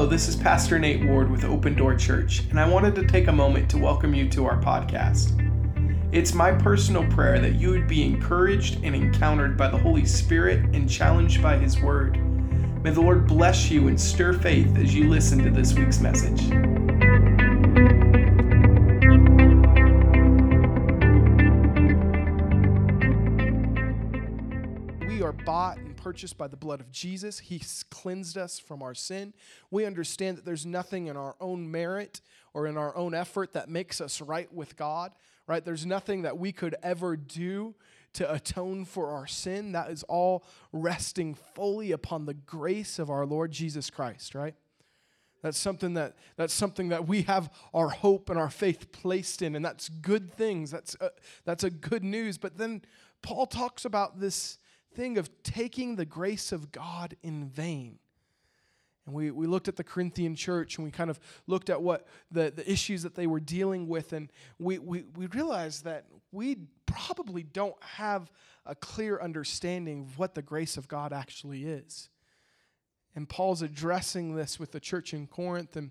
Hello, this is Pastor Nate Ward with Open Door Church, and I wanted to take a moment to welcome you to our podcast. It's my personal prayer that you would be encouraged and encountered by the Holy Spirit and challenged by His Word. May the Lord bless you and stir faith as you listen to this week's message. We are bought purchased by the blood of Jesus. He's cleansed us from our sin. We understand that there's nothing in our own merit or in our own effort that makes us right with God, right? There's nothing that we could ever do to atone for our sin. That is all resting fully upon the grace of our Lord Jesus Christ, right? That's something that that's something that we have our hope and our faith placed in, and that's good things. That's a, that's a good news. But then Paul talks about this thing of taking the grace of God in vain. And we, we looked at the Corinthian church and we kind of looked at what the, the issues that they were dealing with, and we, we, we realized that we probably don't have a clear understanding of what the grace of God actually is. And Paul's addressing this with the church in Corinth, and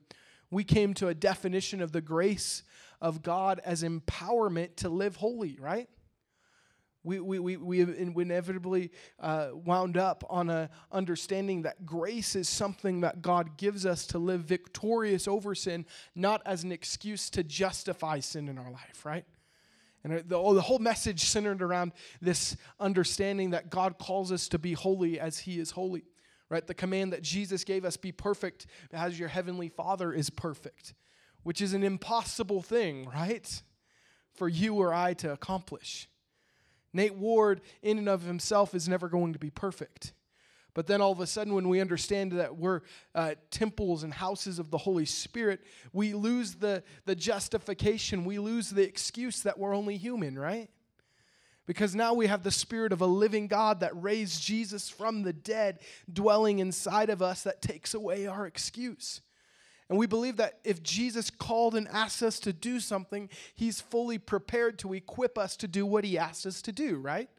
we came to a definition of the grace of God as empowerment to live holy, right? We, we, we, we inevitably uh, wound up on a understanding that grace is something that God gives us to live victorious over sin, not as an excuse to justify sin in our life, right? And the, the whole message centered around this understanding that God calls us to be holy as He is holy, right? The command that Jesus gave us be perfect as your heavenly Father is perfect, which is an impossible thing, right? For you or I to accomplish. Nate Ward, in and of himself, is never going to be perfect. But then all of a sudden, when we understand that we're uh, temples and houses of the Holy Spirit, we lose the, the justification. We lose the excuse that we're only human, right? Because now we have the Spirit of a living God that raised Jesus from the dead dwelling inside of us that takes away our excuse. And we believe that if Jesus called and asked us to do something, he's fully prepared to equip us to do what he asked us to do, right?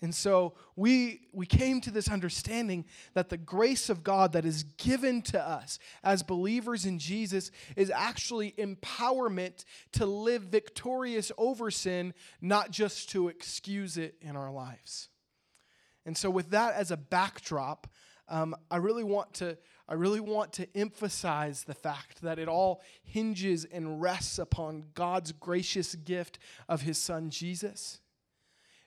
And so we, we came to this understanding that the grace of God that is given to us as believers in Jesus is actually empowerment to live victorious over sin, not just to excuse it in our lives. And so, with that as a backdrop, um, I really want to I really want to emphasize the fact that it all hinges and rests upon God's gracious gift of His Son Jesus.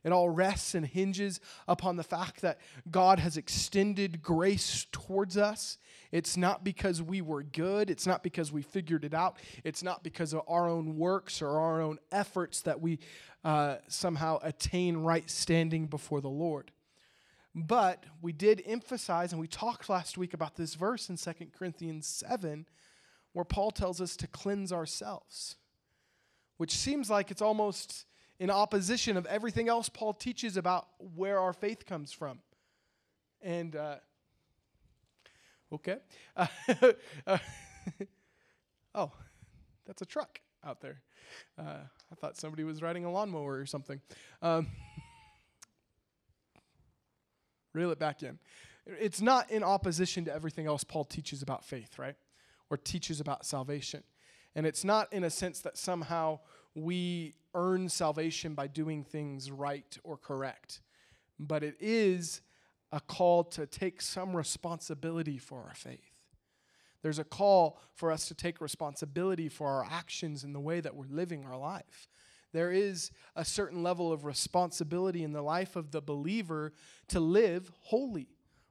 It all rests and hinges upon the fact that God has extended grace towards us. It's not because we were good. It's not because we figured it out. It's not because of our own works or our own efforts that we uh, somehow attain right standing before the Lord. But we did emphasize, and we talked last week about this verse in 2 Corinthians 7, where Paul tells us to cleanse ourselves, which seems like it's almost in opposition of everything else Paul teaches about where our faith comes from. And, uh, okay. Uh, oh, that's a truck out there. Uh, I thought somebody was riding a lawnmower or something. Um, Reel it back in. It's not in opposition to everything else Paul teaches about faith, right? Or teaches about salvation. And it's not in a sense that somehow we earn salvation by doing things right or correct, but it is a call to take some responsibility for our faith. There's a call for us to take responsibility for our actions and the way that we're living our life there is a certain level of responsibility in the life of the believer to live holy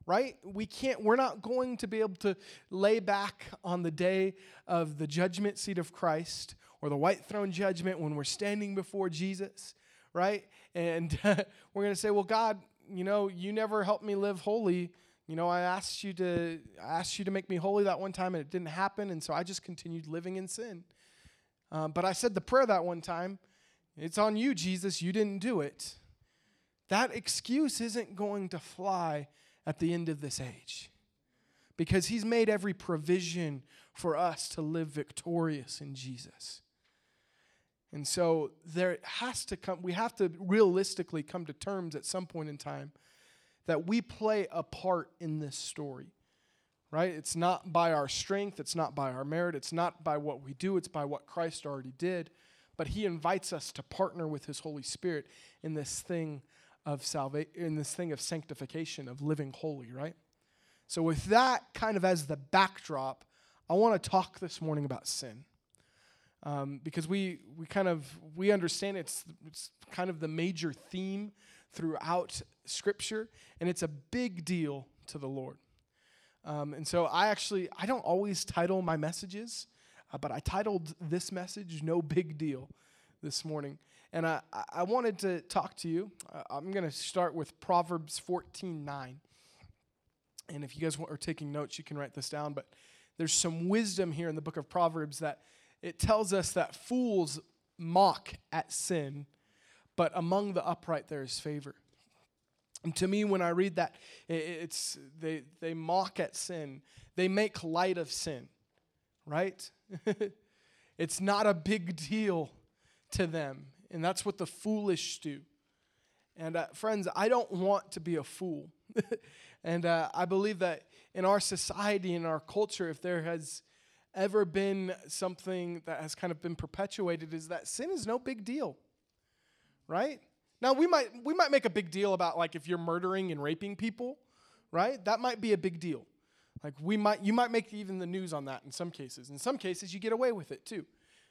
right? We can't we're not going to be able to lay back on the day of the judgment seat of christ or the white throne judgment when we're standing before jesus right? And we're going to say well god you know you never helped me live holy. You know i asked you to I asked you to make me holy that one time and it didn't happen and so i just continued living in sin. Um, but i said the prayer that one time it's on you, Jesus. You didn't do it. That excuse isn't going to fly at the end of this age because he's made every provision for us to live victorious in Jesus. And so there has to come, we have to realistically come to terms at some point in time that we play a part in this story. right? It's not by our strength, it's not by our merit, it's not by what we do, it's by what Christ already did. But he invites us to partner with his Holy Spirit in this thing of salvation, in this thing of sanctification, of living holy, right? So, with that kind of as the backdrop, I want to talk this morning about sin. Um, because we, we kind of we understand it's, it's kind of the major theme throughout scripture and it's a big deal to the lord um, and so I actually I don't always title my messages, uh, but I titled this message "No Big Deal" this morning, and I I wanted to talk to you. Uh, I'm going to start with Proverbs 14:9, and if you guys are taking notes, you can write this down. But there's some wisdom here in the book of Proverbs that it tells us that fools mock at sin, but among the upright there is favor. And to me, when I read that, it's they, they mock at sin. They make light of sin, right? it's not a big deal to them. And that's what the foolish do. And uh, friends, I don't want to be a fool. and uh, I believe that in our society, in our culture, if there has ever been something that has kind of been perpetuated, is that sin is no big deal, right? Now we might we might make a big deal about like if you're murdering and raping people, right? That might be a big deal. Like we might you might make even the news on that in some cases. In some cases you get away with it too.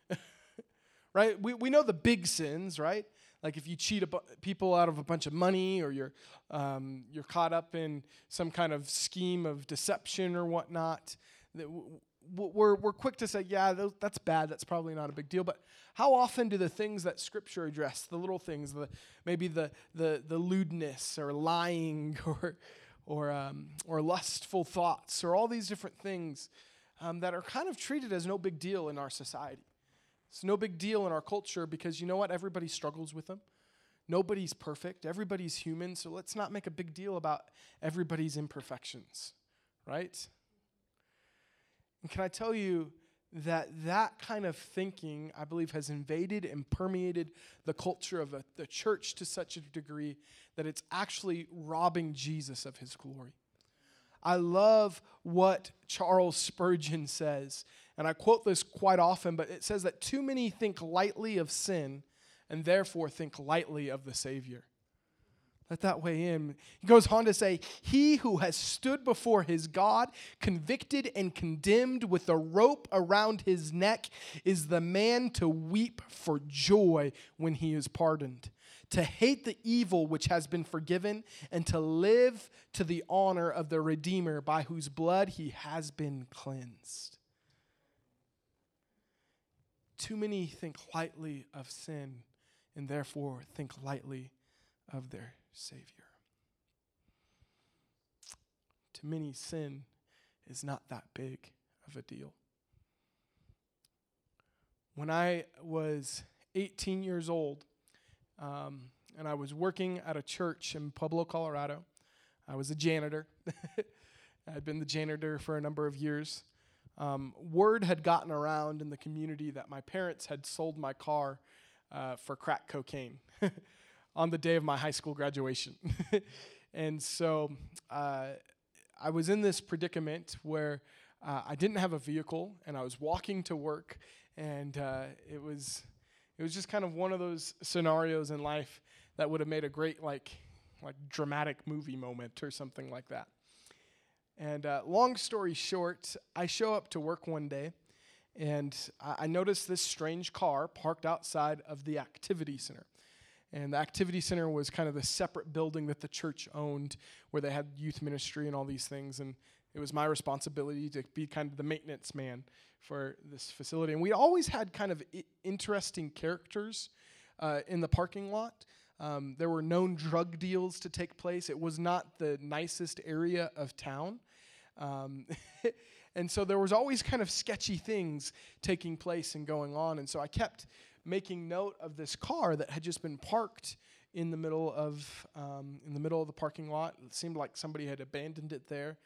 right? We we know the big sins, right? Like if you cheat bu- people out of a bunch of money, or you're um, you're caught up in some kind of scheme of deception or whatnot. That w- we're, we're quick to say, yeah, that's bad. That's probably not a big deal. But how often do the things that Scripture address, the little things, the, maybe the, the, the lewdness or lying or, or, um, or lustful thoughts or all these different things um, that are kind of treated as no big deal in our society? It's no big deal in our culture because you know what? Everybody struggles with them. Nobody's perfect. Everybody's human. So let's not make a big deal about everybody's imperfections, right? And can I tell you that that kind of thinking, I believe, has invaded and permeated the culture of a, the church to such a degree that it's actually robbing Jesus of his glory. I love what Charles Spurgeon says, and I quote this quite often, but it says that too many think lightly of sin and therefore think lightly of the Savior. Let that weigh in. He goes on to say, He who has stood before his God, convicted and condemned with a rope around his neck, is the man to weep for joy when he is pardoned, to hate the evil which has been forgiven, and to live to the honor of the Redeemer by whose blood he has been cleansed. Too many think lightly of sin and therefore think lightly of their Savior. To many, sin is not that big of a deal. When I was 18 years old, um, and I was working at a church in Pueblo, Colorado, I was a janitor. I had been the janitor for a number of years. Um, word had gotten around in the community that my parents had sold my car uh, for crack cocaine. on the day of my high school graduation. and so uh, I was in this predicament where uh, I didn't have a vehicle and I was walking to work, and uh, it was it was just kind of one of those scenarios in life that would have made a great like like dramatic movie moment or something like that. And uh, long story short, I show up to work one day, and I, I noticed this strange car parked outside of the activity center. And the activity center was kind of the separate building that the church owned where they had youth ministry and all these things. And it was my responsibility to be kind of the maintenance man for this facility. And we always had kind of interesting characters uh, in the parking lot. Um, there were known drug deals to take place. It was not the nicest area of town. Um, and so there was always kind of sketchy things taking place and going on. And so I kept making note of this car that had just been parked in the middle of um, in the middle of the parking lot. It seemed like somebody had abandoned it there,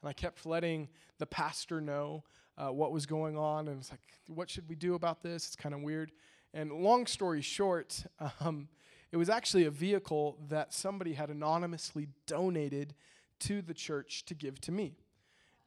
and I kept letting the pastor know uh, what was going on, and it's like, what should we do about this? It's kind of weird. And long story short, um, it was actually a vehicle that somebody had anonymously donated to the church to give to me.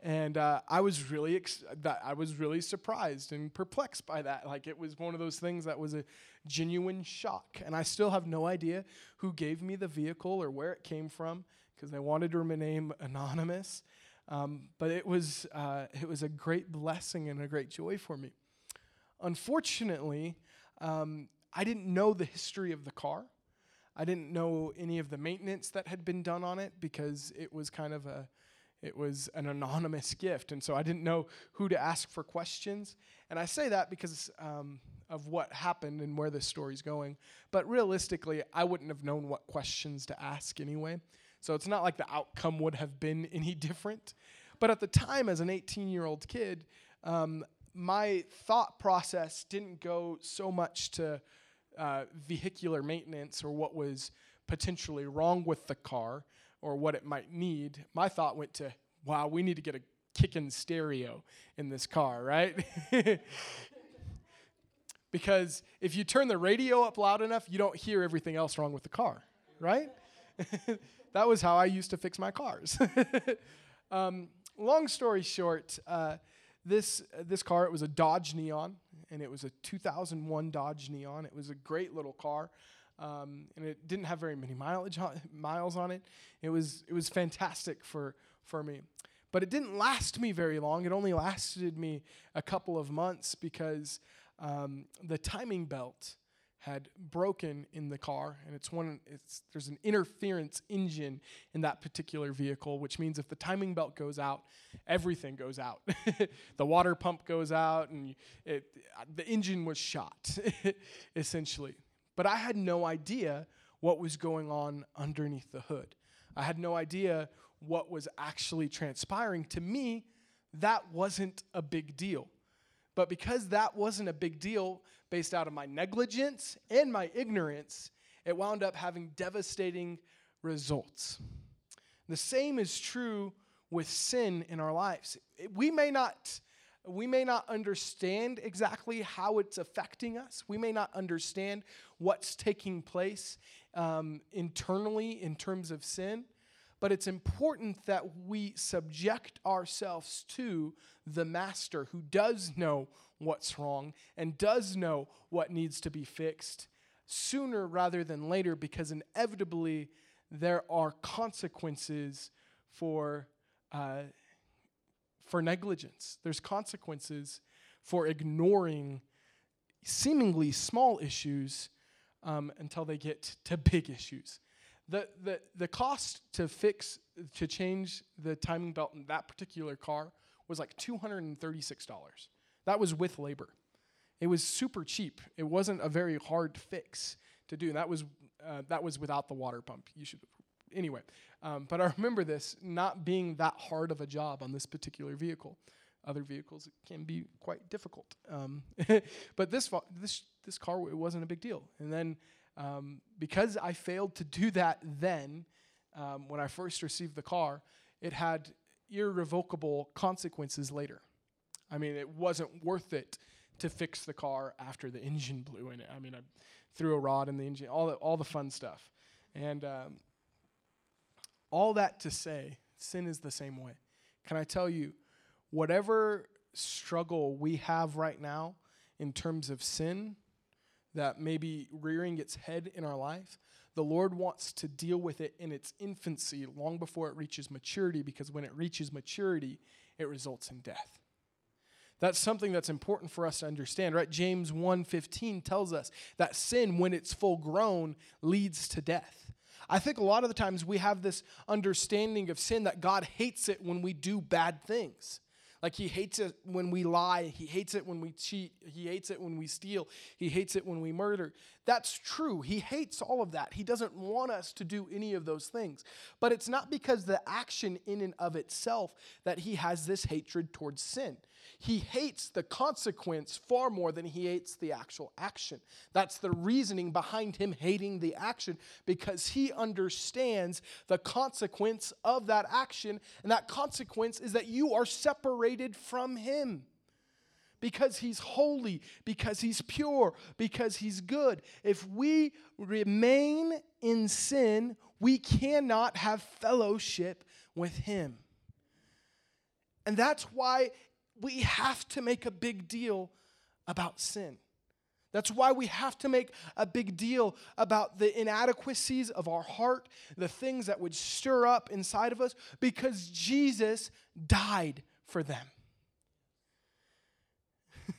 And uh, I was really ex- I was really surprised and perplexed by that. Like it was one of those things that was a genuine shock, and I still have no idea who gave me the vehicle or where it came from because they wanted to remain anonymous. Um, but it was uh, it was a great blessing and a great joy for me. Unfortunately, um, I didn't know the history of the car. I didn't know any of the maintenance that had been done on it because it was kind of a it was an anonymous gift and so i didn't know who to ask for questions. And i say that because um, of what happened and where this story's going. But realistically i wouldn't have known what questions to ask anyway. So it's not like the outcome would have been any different. But at the time as an 18 year old kid um, my thought process didn't go so much to uh, vehicular maintenance or what was potentially wrong with the car or what it might need, my thought went to, wow, we need to get a kicking stereo in this car, right? because if you turn the radio up loud enough, you don't hear everything else wrong with the car, right? that was how I used to fix my cars. um, long story short, uh, this this car it was a Dodge Neon, and it was a 2001 Dodge Neon. It was a great little car um, and it didn't have very many mileage on, miles on it. It was it was fantastic for for me, but it didn't last me very long. It only lasted me a couple of months because um, the timing belt had broken in the car, and it's one. It's there's an interference engine in that particular vehicle, which means if the timing belt goes out, everything goes out. the water pump goes out, and it, the engine was shot, essentially. But I had no idea what was going on underneath the hood. I had no idea what was actually transpiring. To me, that wasn't a big deal. But because that wasn't a big deal based out of my negligence and my ignorance, it wound up having devastating results. The same is true with sin in our lives. We may not we may not understand exactly how it's affecting us. We may not understand what's taking place um, internally in terms of sin, but it's important that we subject ourselves to the Master who does know what's wrong and does know what needs to be fixed sooner rather than later because inevitably there are consequences for. Uh, for negligence. There's consequences for ignoring seemingly small issues um, until they get to big issues. The, the, the cost to fix, to change the timing belt in that particular car was like $236. That was with labor. It was super cheap. It wasn't a very hard fix to do. That was, uh, that was without the water pump. You should anyway, um, but I remember this not being that hard of a job on this particular vehicle. Other vehicles can be quite difficult, um, but this this this car it wasn't a big deal. And then um, because I failed to do that then, um, when I first received the car, it had irrevocable consequences later. I mean, it wasn't worth it to fix the car after the engine blew in it. I mean, I threw a rod in the engine, all the, all the fun stuff. And um, all that to say, sin is the same way. Can I tell you, whatever struggle we have right now in terms of sin that may be rearing its head in our life, the Lord wants to deal with it in its infancy long before it reaches maturity because when it reaches maturity, it results in death. That's something that's important for us to understand, right? James 1:15 tells us that sin when it's full grown leads to death. I think a lot of the times we have this understanding of sin that God hates it when we do bad things. Like he hates it when we lie, he hates it when we cheat, he hates it when we steal, he hates it when we murder. That's true. He hates all of that. He doesn't want us to do any of those things. But it's not because the action in and of itself that he has this hatred towards sin. He hates the consequence far more than he hates the actual action. That's the reasoning behind him hating the action because he understands the consequence of that action. And that consequence is that you are separated from him because he's holy, because he's pure, because he's good. If we remain in sin, we cannot have fellowship with him. And that's why we have to make a big deal about sin. That's why we have to make a big deal about the inadequacies of our heart, the things that would stir up inside of us, because Jesus died for them.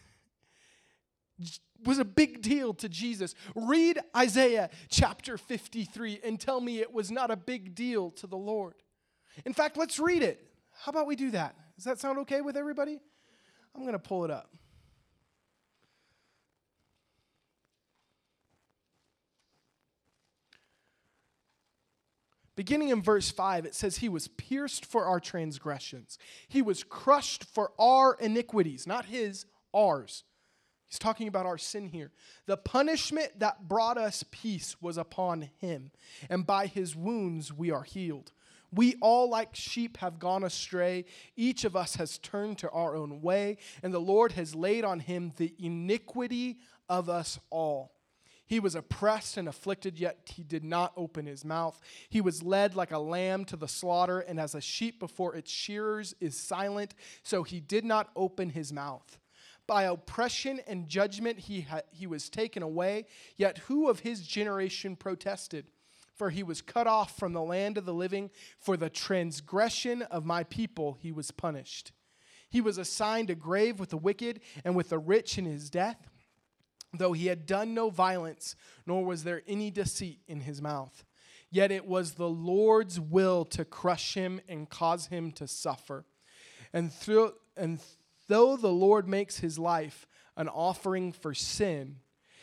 was a big deal to Jesus. Read Isaiah chapter 53 and tell me it was not a big deal to the Lord. In fact, let's read it. How about we do that? Does that sound okay with everybody? I'm going to pull it up. Beginning in verse 5, it says, He was pierced for our transgressions. He was crushed for our iniquities, not His, ours. He's talking about our sin here. The punishment that brought us peace was upon Him, and by His wounds we are healed. We all, like sheep, have gone astray. Each of us has turned to our own way, and the Lord has laid on Him the iniquity of us all. He was oppressed and afflicted, yet he did not open his mouth. He was led like a lamb to the slaughter, and as a sheep before its shearers is silent, so he did not open his mouth. By oppression and judgment he, ha- he was taken away, yet who of his generation protested? For he was cut off from the land of the living. For the transgression of my people he was punished. He was assigned a grave with the wicked and with the rich in his death though he had done no violence, nor was there any deceit in his mouth. Yet it was the Lord's will to crush him and cause him to suffer. And, through, and though the Lord makes his life an offering for sin,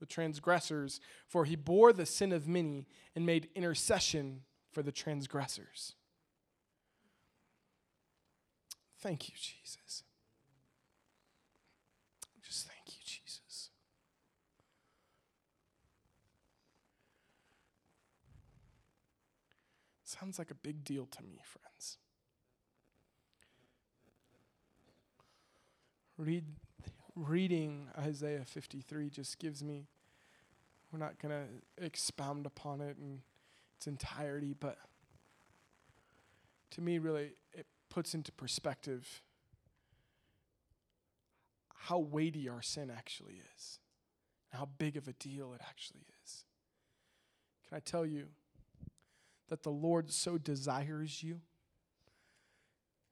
the transgressors, for he bore the sin of many and made intercession for the transgressors. Thank you, Jesus. Just thank you, Jesus. Sounds like a big deal to me, friends. Read, reading Isaiah 53 just gives me, we're not going to expound upon it in its entirety, but to me, really, it puts into perspective how weighty our sin actually is, how big of a deal it actually is. Can I tell you? that the Lord so desires you.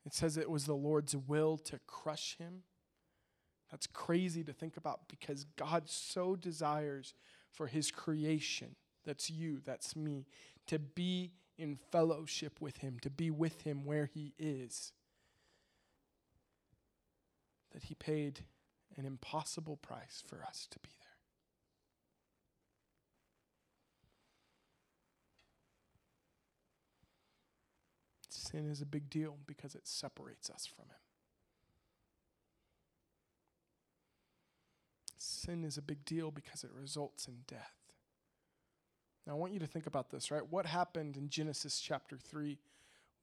It says it was the Lord's will to crush him. That's crazy to think about because God so desires for his creation, that's you, that's me, to be in fellowship with him, to be with him where he is. That he paid an impossible price for us to be there. Sin is a big deal because it separates us from Him. Sin is a big deal because it results in death. Now, I want you to think about this, right? What happened in Genesis chapter 3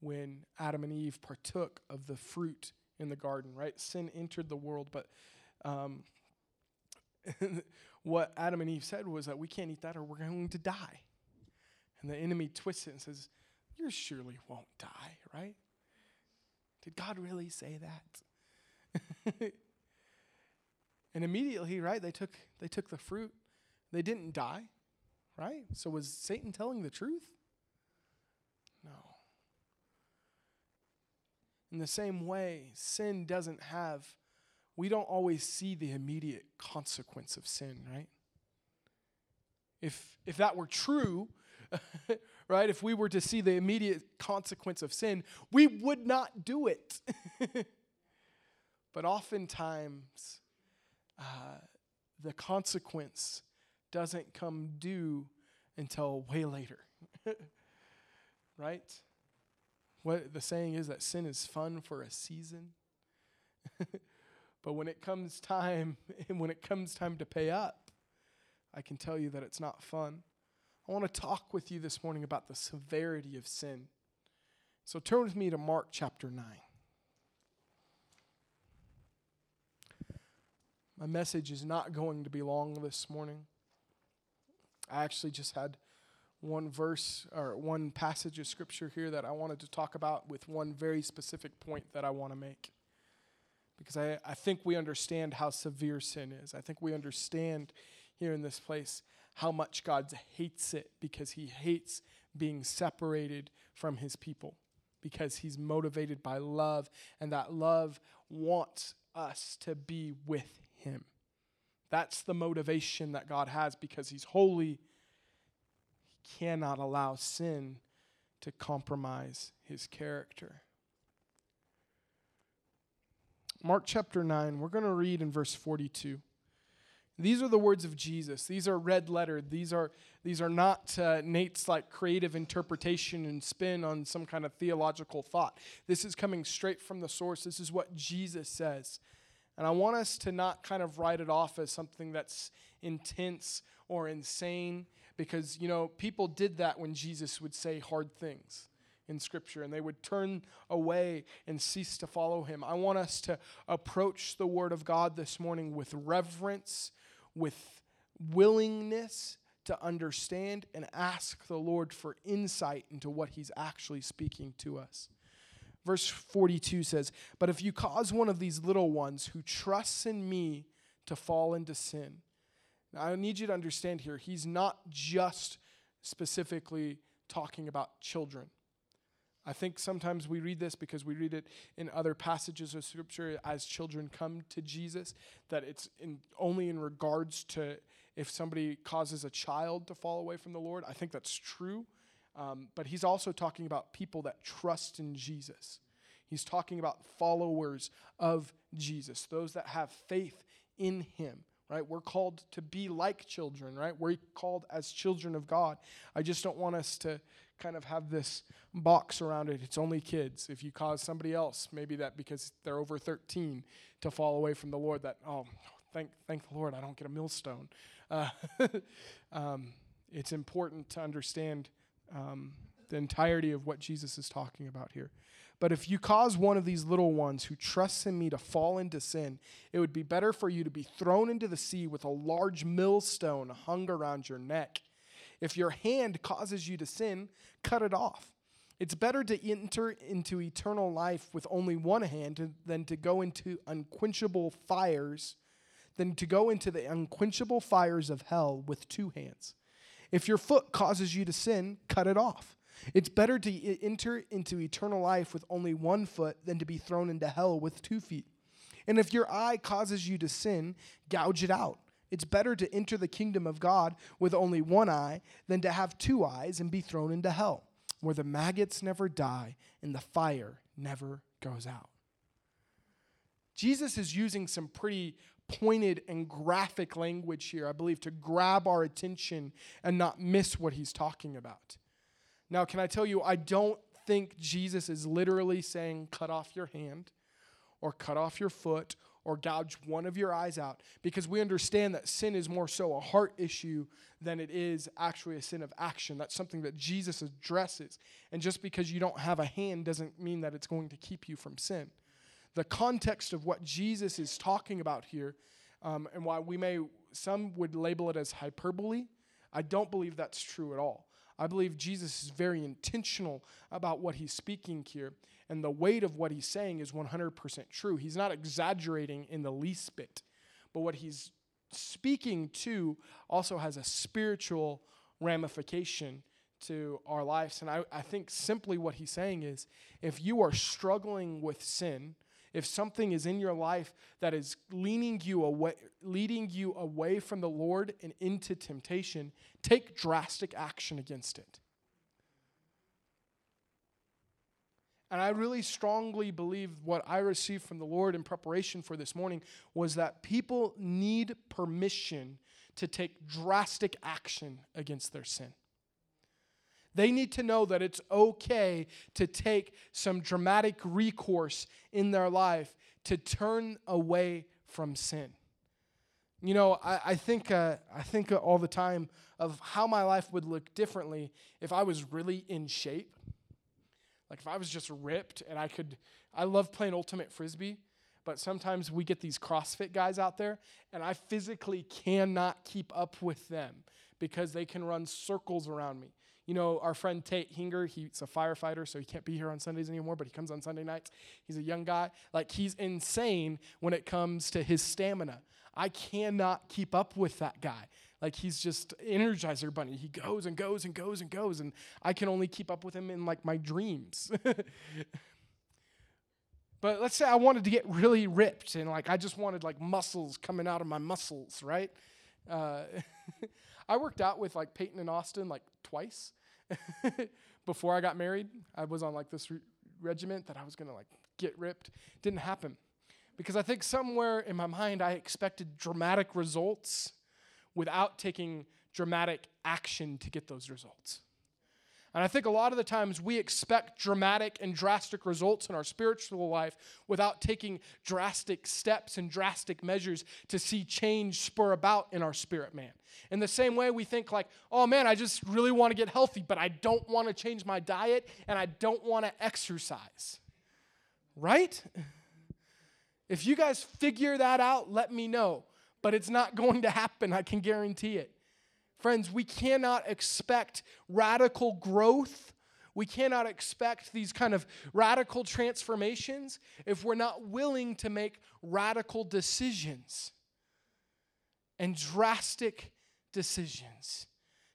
when Adam and Eve partook of the fruit in the garden, right? Sin entered the world, but um, what Adam and Eve said was that we can't eat that or we're going to die. And the enemy twists it and says, you surely won't die, right? Did God really say that? and immediately, right, they took they took the fruit. They didn't die, right? So was Satan telling the truth? No. In the same way, sin doesn't have we don't always see the immediate consequence of sin, right? If if that were true, right? If we were to see the immediate consequence of sin, we would not do it. but oftentimes, uh, the consequence doesn't come due until way later, right? What the saying is that sin is fun for a season. but when it comes time, and when it comes time to pay up, I can tell you that it's not fun. I want to talk with you this morning about the severity of sin. So turn with me to Mark chapter 9. My message is not going to be long this morning. I actually just had one verse or one passage of scripture here that I wanted to talk about with one very specific point that I want to make. Because I, I think we understand how severe sin is. I think we understand here in this place how much God hates it because he hates being separated from his people because he's motivated by love and that love wants us to be with him. That's the motivation that God has because he's holy. He cannot allow sin to compromise his character. Mark chapter 9, we're going to read in verse 42. These are the words of Jesus. These are red lettered. These are, these are not uh, Nate's like creative interpretation and spin on some kind of theological thought. This is coming straight from the source. This is what Jesus says. And I want us to not kind of write it off as something that's intense or insane because, you know, people did that when Jesus would say hard things in Scripture and they would turn away and cease to follow him. I want us to approach the Word of God this morning with reverence with willingness to understand and ask the Lord for insight into what He's actually speaking to us. Verse 42 says, But if you cause one of these little ones who trusts in me to fall into sin, now I need you to understand here, He's not just specifically talking about children. I think sometimes we read this because we read it in other passages of scripture as children come to Jesus, that it's in, only in regards to if somebody causes a child to fall away from the Lord. I think that's true. Um, but he's also talking about people that trust in Jesus. He's talking about followers of Jesus, those that have faith in him right? We're called to be like children, right? We're called as children of God. I just don't want us to kind of have this box around it. It's only kids. If you cause somebody else, maybe that because they're over 13 to fall away from the Lord, that, oh, thank, thank the Lord I don't get a millstone. Uh, um, it's important to understand um, the entirety of what Jesus is talking about here. But if you cause one of these little ones who trusts in me to fall into sin, it would be better for you to be thrown into the sea with a large millstone hung around your neck. If your hand causes you to sin, cut it off. It's better to enter into eternal life with only one hand than to go into unquenchable fires, than to go into the unquenchable fires of hell with two hands. If your foot causes you to sin, cut it off. It's better to enter into eternal life with only one foot than to be thrown into hell with two feet. And if your eye causes you to sin, gouge it out. It's better to enter the kingdom of God with only one eye than to have two eyes and be thrown into hell, where the maggots never die and the fire never goes out. Jesus is using some pretty pointed and graphic language here, I believe, to grab our attention and not miss what he's talking about. Now, can I tell you, I don't think Jesus is literally saying, cut off your hand or cut off your foot or gouge one of your eyes out because we understand that sin is more so a heart issue than it is actually a sin of action. That's something that Jesus addresses. And just because you don't have a hand doesn't mean that it's going to keep you from sin. The context of what Jesus is talking about here, um, and why we may, some would label it as hyperbole, I don't believe that's true at all. I believe Jesus is very intentional about what he's speaking here and the weight of what he's saying is 100% true. He's not exaggerating in the least bit, but what he's speaking to also has a spiritual ramification to our lives. And I, I think simply what he's saying is if you are struggling with sin, if something is in your life that is leaning you away leading you away from the Lord and into temptation, take drastic action against it. And I really strongly believe what I received from the Lord in preparation for this morning was that people need permission to take drastic action against their sin. They need to know that it's okay to take some dramatic recourse in their life to turn away from sin. You know, I, I think uh, I think all the time of how my life would look differently if I was really in shape. Like if I was just ripped and I could, I love playing ultimate frisbee, but sometimes we get these CrossFit guys out there, and I physically cannot keep up with them because they can run circles around me. You know, our friend Tate Hinger, he's a firefighter, so he can't be here on Sundays anymore, but he comes on Sunday nights. He's a young guy. Like, he's insane when it comes to his stamina. I cannot keep up with that guy. Like, he's just Energizer Bunny. He goes and goes and goes and goes, and I can only keep up with him in like my dreams. but let's say I wanted to get really ripped and like I just wanted like muscles coming out of my muscles, right? Uh, I worked out with like Peyton and Austin like twice before I got married. I was on like this re- regiment that I was gonna like get ripped. Didn't happen because I think somewhere in my mind I expected dramatic results without taking dramatic action to get those results. And I think a lot of the times we expect dramatic and drastic results in our spiritual life without taking drastic steps and drastic measures to see change spur about in our spirit man. In the same way, we think, like, oh man, I just really want to get healthy, but I don't want to change my diet and I don't want to exercise. Right? If you guys figure that out, let me know. But it's not going to happen, I can guarantee it. Friends, we cannot expect radical growth. We cannot expect these kind of radical transformations if we're not willing to make radical decisions and drastic decisions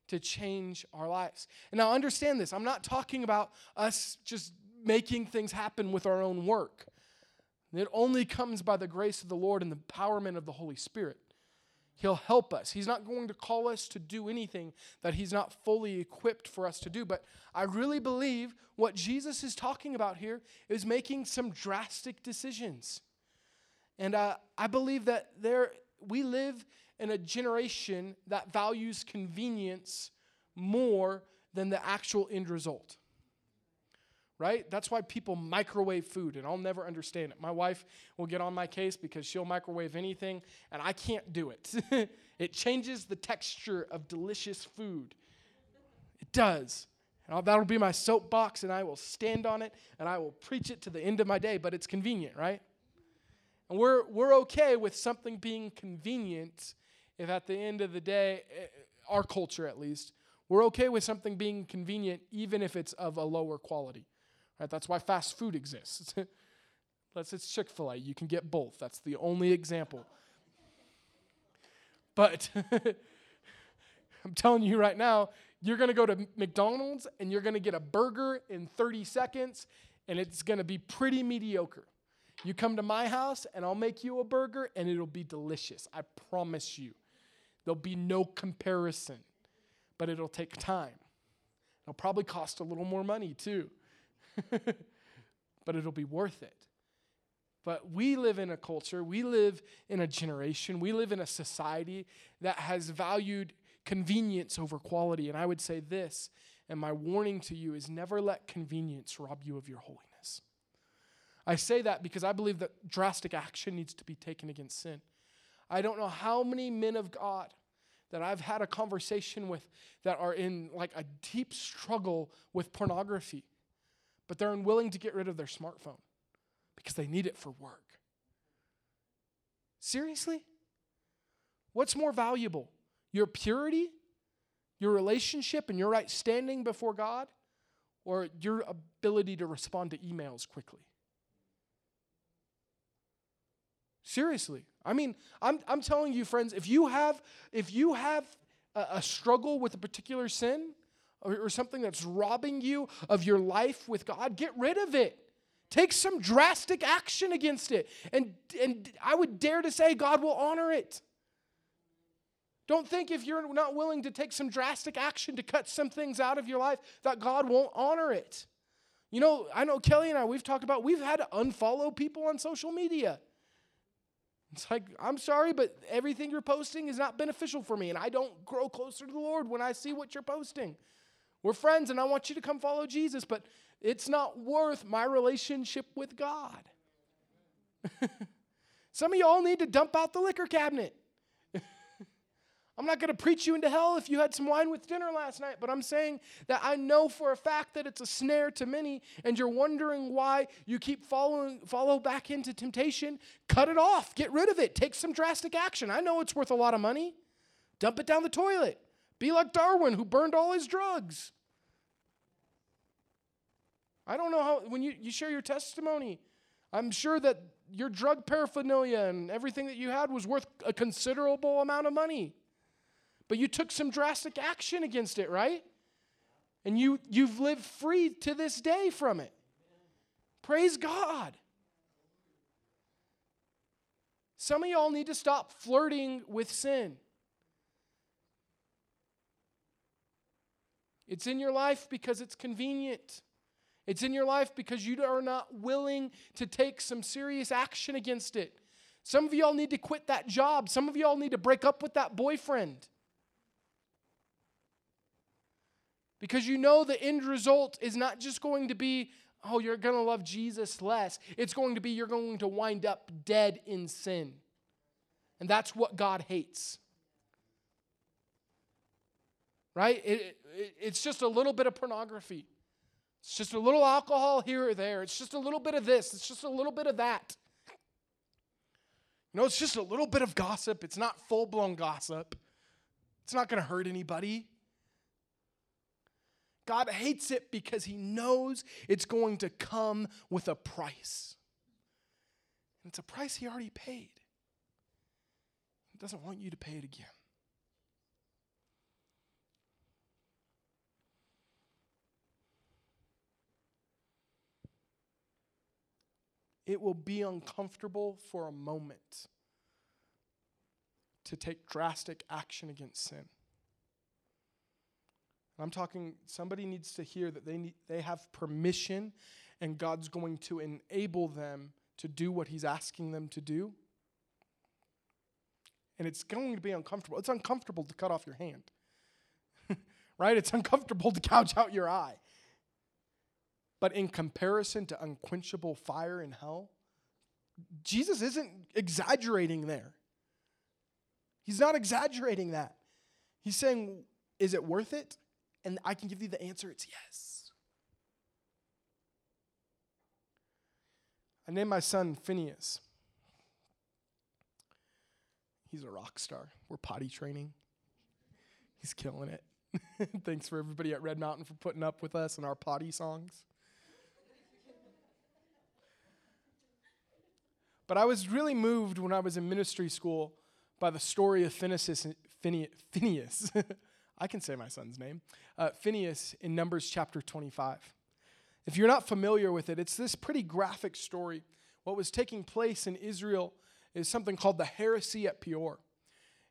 to change our lives. And now understand this I'm not talking about us just making things happen with our own work. It only comes by the grace of the Lord and the empowerment of the Holy Spirit. He'll help us. He's not going to call us to do anything that He's not fully equipped for us to do. But I really believe what Jesus is talking about here is making some drastic decisions. And uh, I believe that there we live in a generation that values convenience more than the actual end result right? That's why people microwave food, and I'll never understand it. My wife will get on my case because she'll microwave anything, and I can't do it. it changes the texture of delicious food. It does. And that'll be my soapbox, and I will stand on it, and I will preach it to the end of my day, but it's convenient, right? And we're, we're okay with something being convenient if at the end of the day, eh, our culture at least, we're okay with something being convenient even if it's of a lower quality. Right? That's why fast food exists. Unless it's Chick fil A, you can get both. That's the only example. But I'm telling you right now, you're going to go to McDonald's and you're going to get a burger in 30 seconds, and it's going to be pretty mediocre. You come to my house and I'll make you a burger and it'll be delicious. I promise you. There'll be no comparison, but it'll take time. It'll probably cost a little more money too. but it'll be worth it. But we live in a culture, we live in a generation, we live in a society that has valued convenience over quality. And I would say this, and my warning to you is never let convenience rob you of your holiness. I say that because I believe that drastic action needs to be taken against sin. I don't know how many men of God that I've had a conversation with that are in like a deep struggle with pornography but they're unwilling to get rid of their smartphone because they need it for work. Seriously? What's more valuable? Your purity, your relationship, and your right standing before God, or your ability to respond to emails quickly? Seriously. I mean, I'm, I'm telling you, friends, if you have, if you have a, a struggle with a particular sin, or, something that's robbing you of your life with God, get rid of it. Take some drastic action against it. And, and I would dare to say God will honor it. Don't think if you're not willing to take some drastic action to cut some things out of your life that God won't honor it. You know, I know Kelly and I, we've talked about, we've had to unfollow people on social media. It's like, I'm sorry, but everything you're posting is not beneficial for me, and I don't grow closer to the Lord when I see what you're posting. We're friends and I want you to come follow Jesus, but it's not worth my relationship with God. Some of y'all need to dump out the liquor cabinet. I'm not going to preach you into hell if you had some wine with dinner last night, but I'm saying that I know for a fact that it's a snare to many, and you're wondering why you keep following follow back into temptation. Cut it off, get rid of it, take some drastic action. I know it's worth a lot of money. Dump it down the toilet. Be like Darwin, who burned all his drugs. I don't know how, when you, you share your testimony, I'm sure that your drug paraphernalia and everything that you had was worth a considerable amount of money. But you took some drastic action against it, right? And you, you've lived free to this day from it. Praise God. Some of y'all need to stop flirting with sin. It's in your life because it's convenient. It's in your life because you are not willing to take some serious action against it. Some of y'all need to quit that job. Some of y'all need to break up with that boyfriend. Because you know the end result is not just going to be, oh, you're going to love Jesus less. It's going to be you're going to wind up dead in sin. And that's what God hates. Right? It, it, it's just a little bit of pornography. It's just a little alcohol here or there. It's just a little bit of this. It's just a little bit of that. You know, it's just a little bit of gossip. It's not full blown gossip. It's not going to hurt anybody. God hates it because he knows it's going to come with a price. And it's a price he already paid. He doesn't want you to pay it again. It will be uncomfortable for a moment to take drastic action against sin. I'm talking, somebody needs to hear that they, need, they have permission and God's going to enable them to do what He's asking them to do. And it's going to be uncomfortable. It's uncomfortable to cut off your hand, right? It's uncomfortable to gouge out your eye. But in comparison to unquenchable fire in hell, Jesus isn't exaggerating there. He's not exaggerating that. He's saying, Is it worth it? And I can give you the answer it's yes. I named my son Phineas. He's a rock star. We're potty training. He's killing it. Thanks for everybody at Red Mountain for putting up with us and our potty songs. But I was really moved when I was in ministry school by the story of Phineas. Phineas. I can say my son's name. Uh, Phineas in Numbers chapter 25. If you're not familiar with it, it's this pretty graphic story. What was taking place in Israel is something called the heresy at Peor.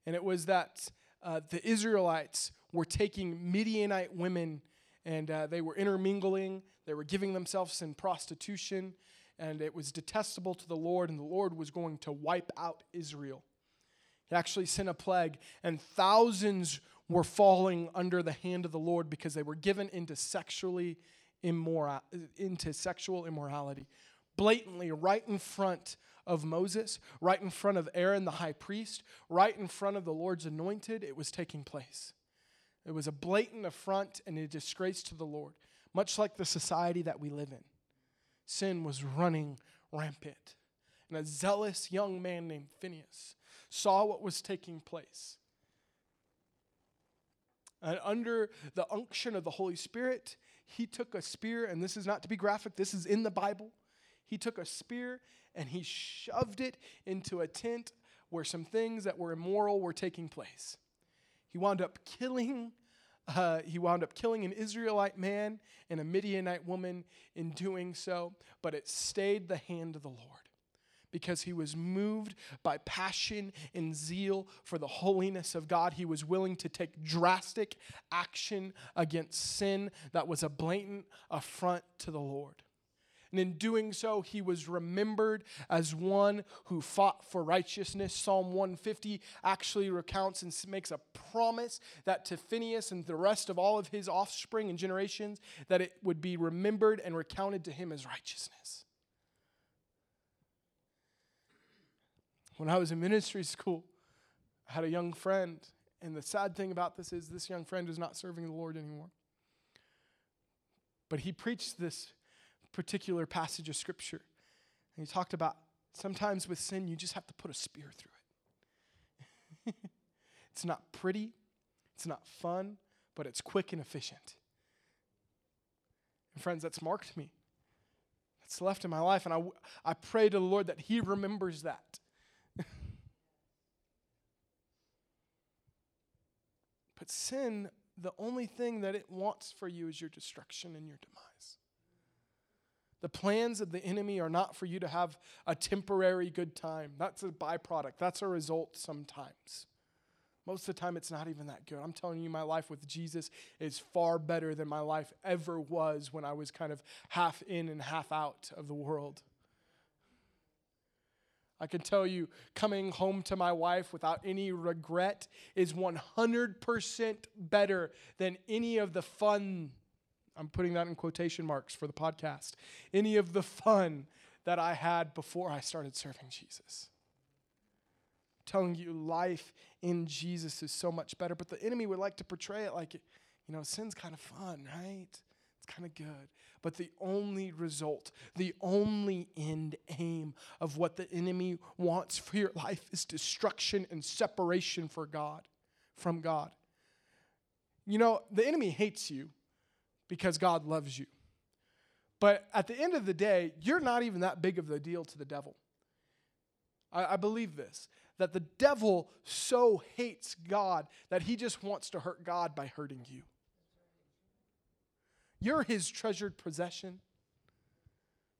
And it was that uh, the Israelites were taking Midianite women and uh, they were intermingling, they were giving themselves in prostitution, and it was detestable to the Lord, and the Lord was going to wipe out Israel. He actually sent a plague, and thousands were falling under the hand of the Lord because they were given into sexually immoral, into sexual immorality. Blatantly, right in front of Moses, right in front of Aaron the high priest, right in front of the Lord's anointed, it was taking place. It was a blatant affront and a disgrace to the Lord, much like the society that we live in sin was running rampant. And a zealous young man named Phineas saw what was taking place. And under the unction of the Holy Spirit, he took a spear, and this is not to be graphic, this is in the Bible. He took a spear and he shoved it into a tent where some things that were immoral were taking place. He wound up killing uh, he wound up killing an Israelite man and a Midianite woman in doing so, but it stayed the hand of the Lord because he was moved by passion and zeal for the holiness of God. He was willing to take drastic action against sin that was a blatant affront to the Lord. And in doing so, he was remembered as one who fought for righteousness. Psalm 150 actually recounts and makes a promise that to Phineas and the rest of all of his offspring and generations, that it would be remembered and recounted to him as righteousness. When I was in ministry school, I had a young friend, and the sad thing about this is this young friend is not serving the Lord anymore. But he preached this particular passage of scripture. And he talked about sometimes with sin, you just have to put a spear through it. it's not pretty, it's not fun, but it's quick and efficient. And friends, that's marked me. That's left in my life. And I, I pray to the Lord that He remembers that. but sin the only thing that it wants for you is your destruction and your demise. The plans of the enemy are not for you to have a temporary good time. That's a byproduct, that's a result sometimes. Most of the time, it's not even that good. I'm telling you, my life with Jesus is far better than my life ever was when I was kind of half in and half out of the world. I can tell you, coming home to my wife without any regret is 100% better than any of the fun. I'm putting that in quotation marks for the podcast. Any of the fun that I had before I started serving Jesus. I'm telling you, life in Jesus is so much better, but the enemy would like to portray it like, you know, sin's kind of fun, right? It's kind of good. But the only result, the only end aim of what the enemy wants for your life is destruction and separation for God, from God. You know, the enemy hates you because God loves you. But at the end of the day, you're not even that big of a deal to the devil. I, I believe this that the devil so hates God that he just wants to hurt God by hurting you. You're his treasured possession.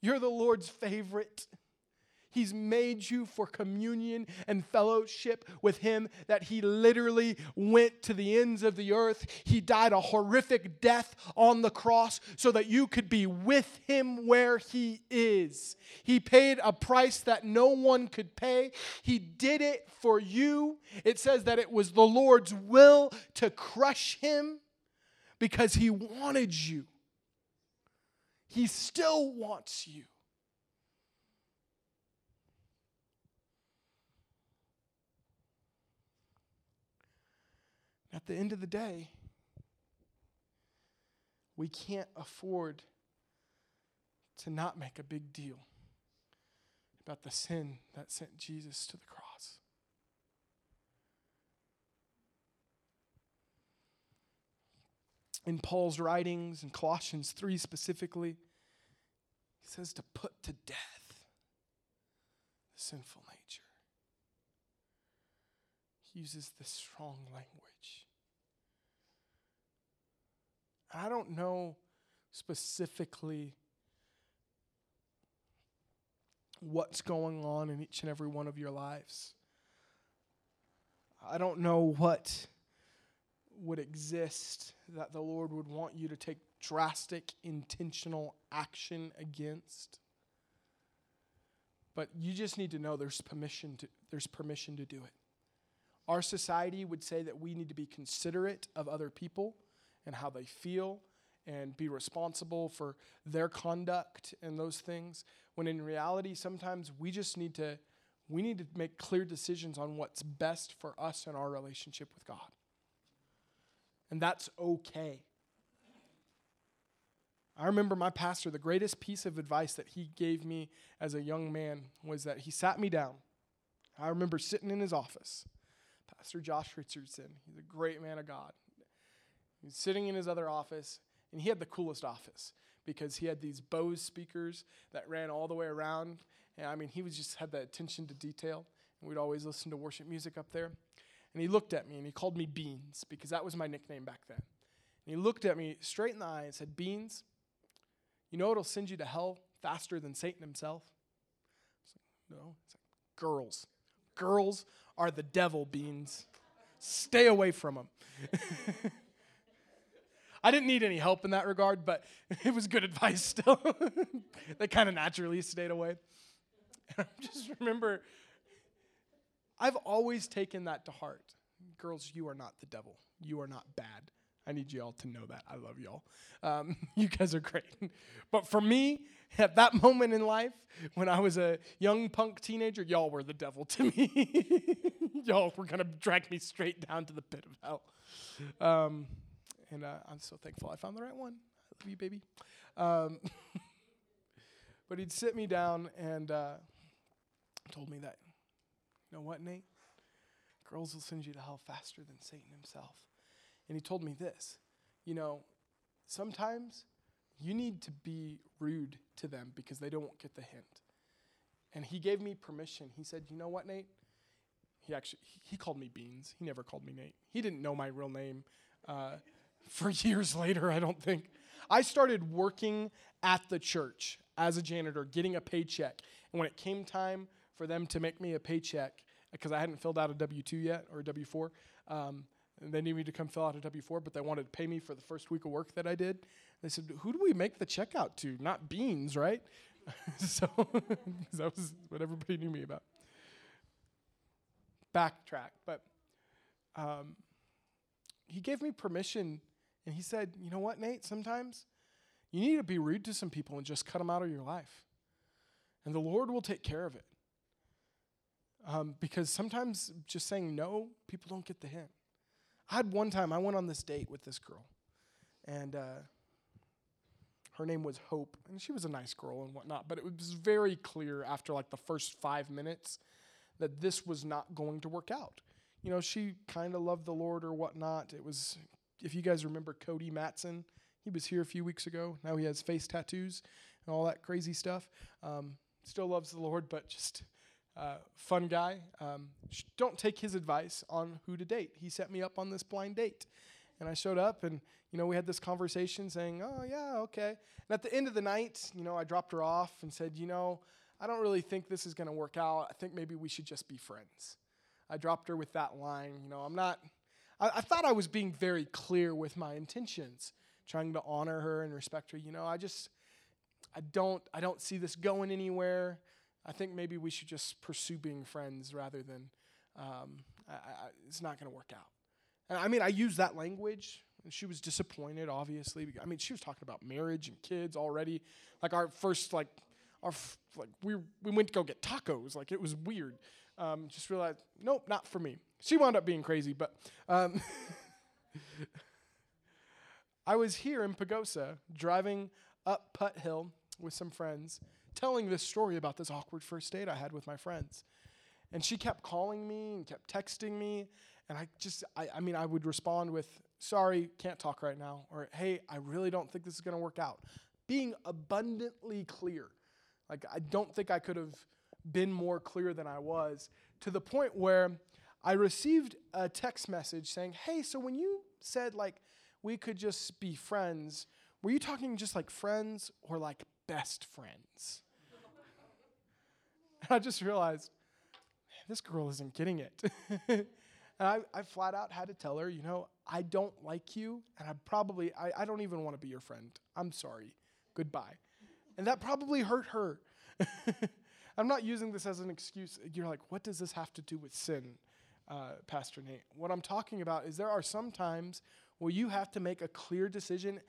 You're the Lord's favorite. He's made you for communion and fellowship with Him, that He literally went to the ends of the earth. He died a horrific death on the cross so that you could be with Him where He is. He paid a price that no one could pay. He did it for you. It says that it was the Lord's will to crush Him because he wanted you. He still wants you. At the end of the day, we can't afford to not make a big deal about the sin that sent Jesus to the cross. in Paul's writings, in Colossians 3 specifically, he says to put to death the sinful nature. He uses this strong language. I don't know specifically what's going on in each and every one of your lives. I don't know what would exist that the Lord would want you to take drastic, intentional action against. But you just need to know there's permission to, there's permission to do it. Our society would say that we need to be considerate of other people and how they feel and be responsible for their conduct and those things when in reality sometimes we just need to we need to make clear decisions on what's best for us and our relationship with God and that's okay. I remember my pastor, the greatest piece of advice that he gave me as a young man was that he sat me down. I remember sitting in his office. Pastor Josh Richardson, he's a great man of God. He's sitting in his other office, and he had the coolest office because he had these Bose speakers that ran all the way around. And I mean, he was just had that attention to detail. And we'd always listen to worship music up there. And he looked at me and he called me Beans because that was my nickname back then. And he looked at me straight in the eye and said, Beans, you know it'll send you to hell faster than Satan himself? Like, no. Like, girls. Girls are the devil, Beans. Stay away from them. I didn't need any help in that regard, but it was good advice still. they kind of naturally stayed away. And I just remember I've always taken that to heart. Girls, you are not the devil. You are not bad. I need y'all to know that. I love y'all. Um, you guys are great. but for me, at that moment in life, when I was a young punk teenager, y'all were the devil to me. y'all were going to drag me straight down to the pit of hell. Um, and uh, I'm so thankful I found the right one. I love you, baby. Um, but he'd sit me down and uh, told me that, you know what, Nate? Girls will send you to hell faster than Satan himself. And he told me this you know, sometimes you need to be rude to them because they don't get the hint. And he gave me permission. He said, You know what, Nate? He actually he called me Beans. He never called me Nate. He didn't know my real name uh, for years later, I don't think. I started working at the church as a janitor, getting a paycheck. And when it came time for them to make me a paycheck, because I hadn't filled out a W 2 yet or a W 4, um, they needed me to come fill out a W 4, but they wanted to pay me for the first week of work that I did. They said, Who do we make the check out to? Not Beans, right? so that was what everybody knew me about. Backtrack, but um, he gave me permission and he said, You know what, Nate? Sometimes you need to be rude to some people and just cut them out of your life. And the Lord will take care of it. Um, because sometimes just saying no, people don't get the hint. I had one time, I went on this date with this girl. And uh, her name was Hope. And she was a nice girl and whatnot. But it was very clear after like the first five minutes that this was not going to work out. You know, she kind of loved the Lord or whatnot. It was if you guys remember Cody Matson, he was here a few weeks ago. Now he has face tattoos and all that crazy stuff. Um, still loves the Lord, but just uh, fun guy. Um, sh- don't take his advice on who to date. He set me up on this blind date. And I showed up and, you know, we had this conversation saying, oh, yeah, okay. And at the end of the night, you know, I dropped her off and said, you know, I don't really think this is going to work out. I think maybe we should just be friends. I dropped her with that line, you know, I'm not I, I thought I was being very clear with my intentions, trying to honor her and respect her. You know, I just, I don't, I don't see this going anywhere. I think maybe we should just pursue being friends rather than, um, I, I, it's not going to work out. And I mean, I use that language. And she was disappointed, obviously. I mean, she was talking about marriage and kids already. Like our first, like, our f- like we we went to go get tacos. Like it was weird. Um, just realized, nope, not for me. She wound up being crazy, but um, I was here in Pagosa driving up Putt Hill with some friends, telling this story about this awkward first date I had with my friends. And she kept calling me and kept texting me. And I just, I, I mean, I would respond with, sorry, can't talk right now. Or, hey, I really don't think this is going to work out. Being abundantly clear. Like, I don't think I could have been more clear than I was to the point where I received a text message saying, Hey, so when you said like we could just be friends, were you talking just like friends or like best friends? and I just realized, this girl isn't getting it. and I, I, flat out had to tell her, you know, I don't like you, and I probably, I, I don't even want to be your friend. I'm sorry. Goodbye. And that probably hurt her. I'm not using this as an excuse. You're like, what does this have to do with sin? Uh, Pastor Nate. What I'm talking about is there are some times where you have to make a clear decision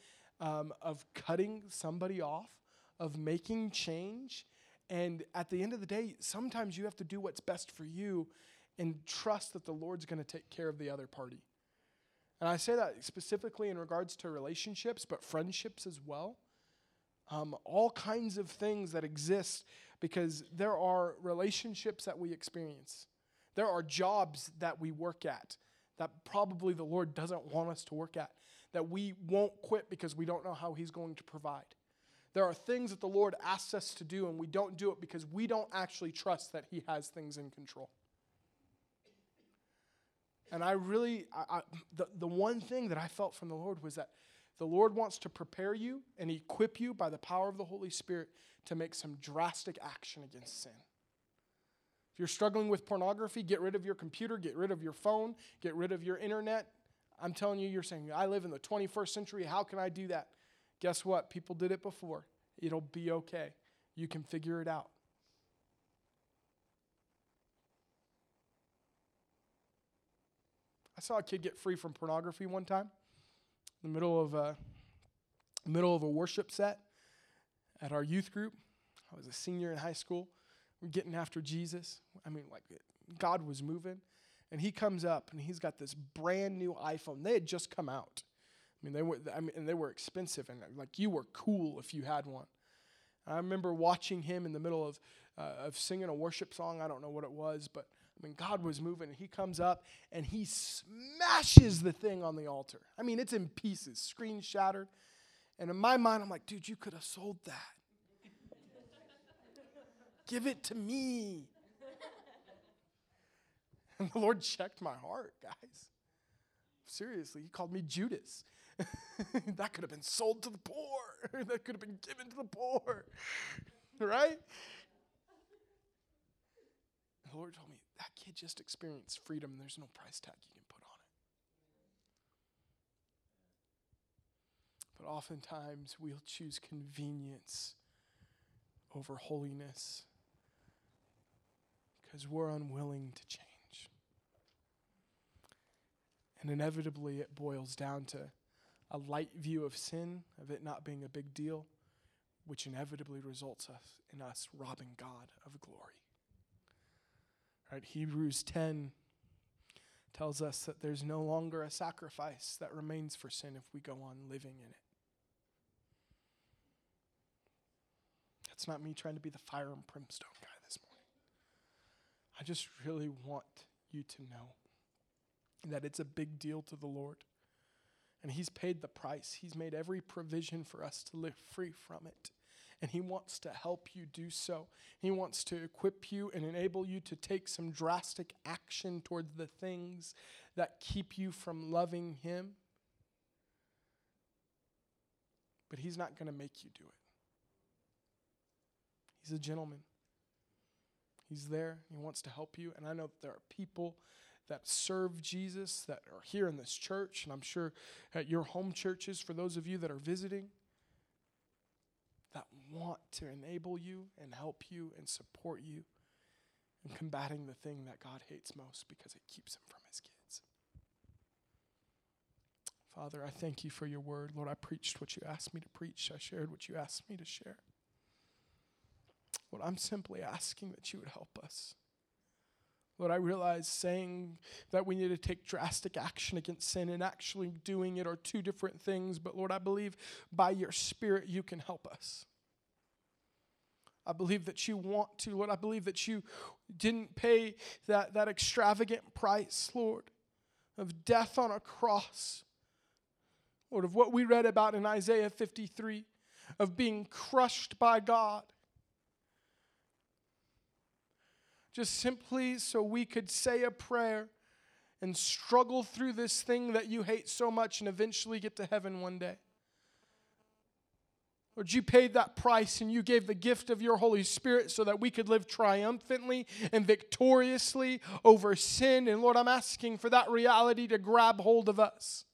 um, of cutting somebody off, of making change. And at the end of the day, sometimes you have to do what's best for you and trust that the Lord's going to take care of the other party. And I say that specifically in regards to relationships, but friendships as well. Um, all kinds of things that exist because there are relationships that we experience there are jobs that we work at that probably the Lord doesn't want us to work at, that we won't quit because we don't know how He's going to provide. There are things that the Lord asks us to do, and we don't do it because we don't actually trust that He has things in control. And I really, I, I, the, the one thing that I felt from the Lord was that the Lord wants to prepare you and equip you by the power of the Holy Spirit to make some drastic action against sin. If you're struggling with pornography, get rid of your computer, get rid of your phone, get rid of your internet. I'm telling you, you're saying, I live in the 21st century. How can I do that? Guess what? People did it before. It'll be okay. You can figure it out. I saw a kid get free from pornography one time. in the middle of a middle of a worship set at our youth group. I was a senior in high school. We're getting after Jesus. I mean, like God was moving, and he comes up and he's got this brand new iPhone. They had just come out. I mean, they were. I mean, and they were expensive, and like you were cool if you had one. I remember watching him in the middle of uh, of singing a worship song. I don't know what it was, but I mean, God was moving, and he comes up and he smashes the thing on the altar. I mean, it's in pieces, screen shattered. And in my mind, I'm like, dude, you could have sold that. Give it to me. And the Lord checked my heart, guys. Seriously, he called me Judas. that could have been sold to the poor. that could have been given to the poor. right? the Lord told me, that kid just experienced freedom. There's no price tag you can put on it. But oftentimes we'll choose convenience over holiness because we're unwilling to change. And inevitably, it boils down to a light view of sin, of it not being a big deal, which inevitably results us in us robbing God of glory. Right? Hebrews 10 tells us that there's no longer a sacrifice that remains for sin if we go on living in it. That's not me trying to be the fire and brimstone guy. I just really want you to know that it's a big deal to the Lord. And He's paid the price, He's made every provision for us to live free from it and He wants to help you do so. He wants to equip you and enable you to take some drastic action towards the things that keep you from loving Him. But He's not going to make you do it. He's a gentleman. He's there. He wants to help you. And I know that there are people that serve Jesus that are here in this church, and I'm sure at your home churches for those of you that are visiting that want to enable you and help you and support you in combating the thing that God hates most because it keeps him from his kids. Father, I thank you for your word. Lord, I preached what you asked me to preach, I shared what you asked me to share. Lord, I'm simply asking that you would help us. Lord, I realize saying that we need to take drastic action against sin and actually doing it are two different things, but Lord, I believe by your Spirit you can help us. I believe that you want to, Lord. I believe that you didn't pay that, that extravagant price, Lord, of death on a cross. Lord, of what we read about in Isaiah 53, of being crushed by God just simply so we could say a prayer and struggle through this thing that you hate so much and eventually get to heaven one day. Lord, you paid that price and you gave the gift of your Holy Spirit so that we could live triumphantly and victoriously over sin. And Lord, I'm asking for that reality to grab hold of us.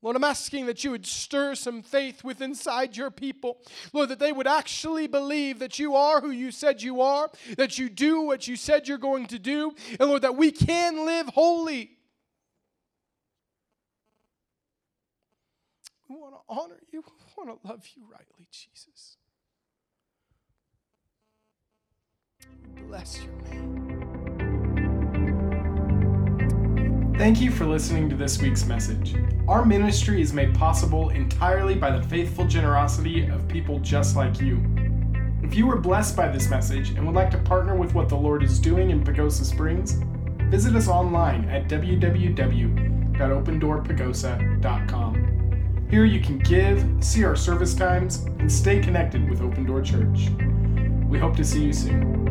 Lord, I'm asking that you would stir some faith within inside your people. Lord, that they would actually believe that you are who you said you are, that you do what you said you're going to do, and Lord, that we can live holy. We want to honor you, we want to love you rightly, Jesus. Bless your name. Thank you for listening to this week's message. Our ministry is made possible entirely by the faithful generosity of people just like you. If you were blessed by this message and would like to partner with what the Lord is doing in Pagosa Springs, visit us online at www.opendoorpagosa.com. Here you can give, see our service times, and stay connected with Open Door Church. We hope to see you soon.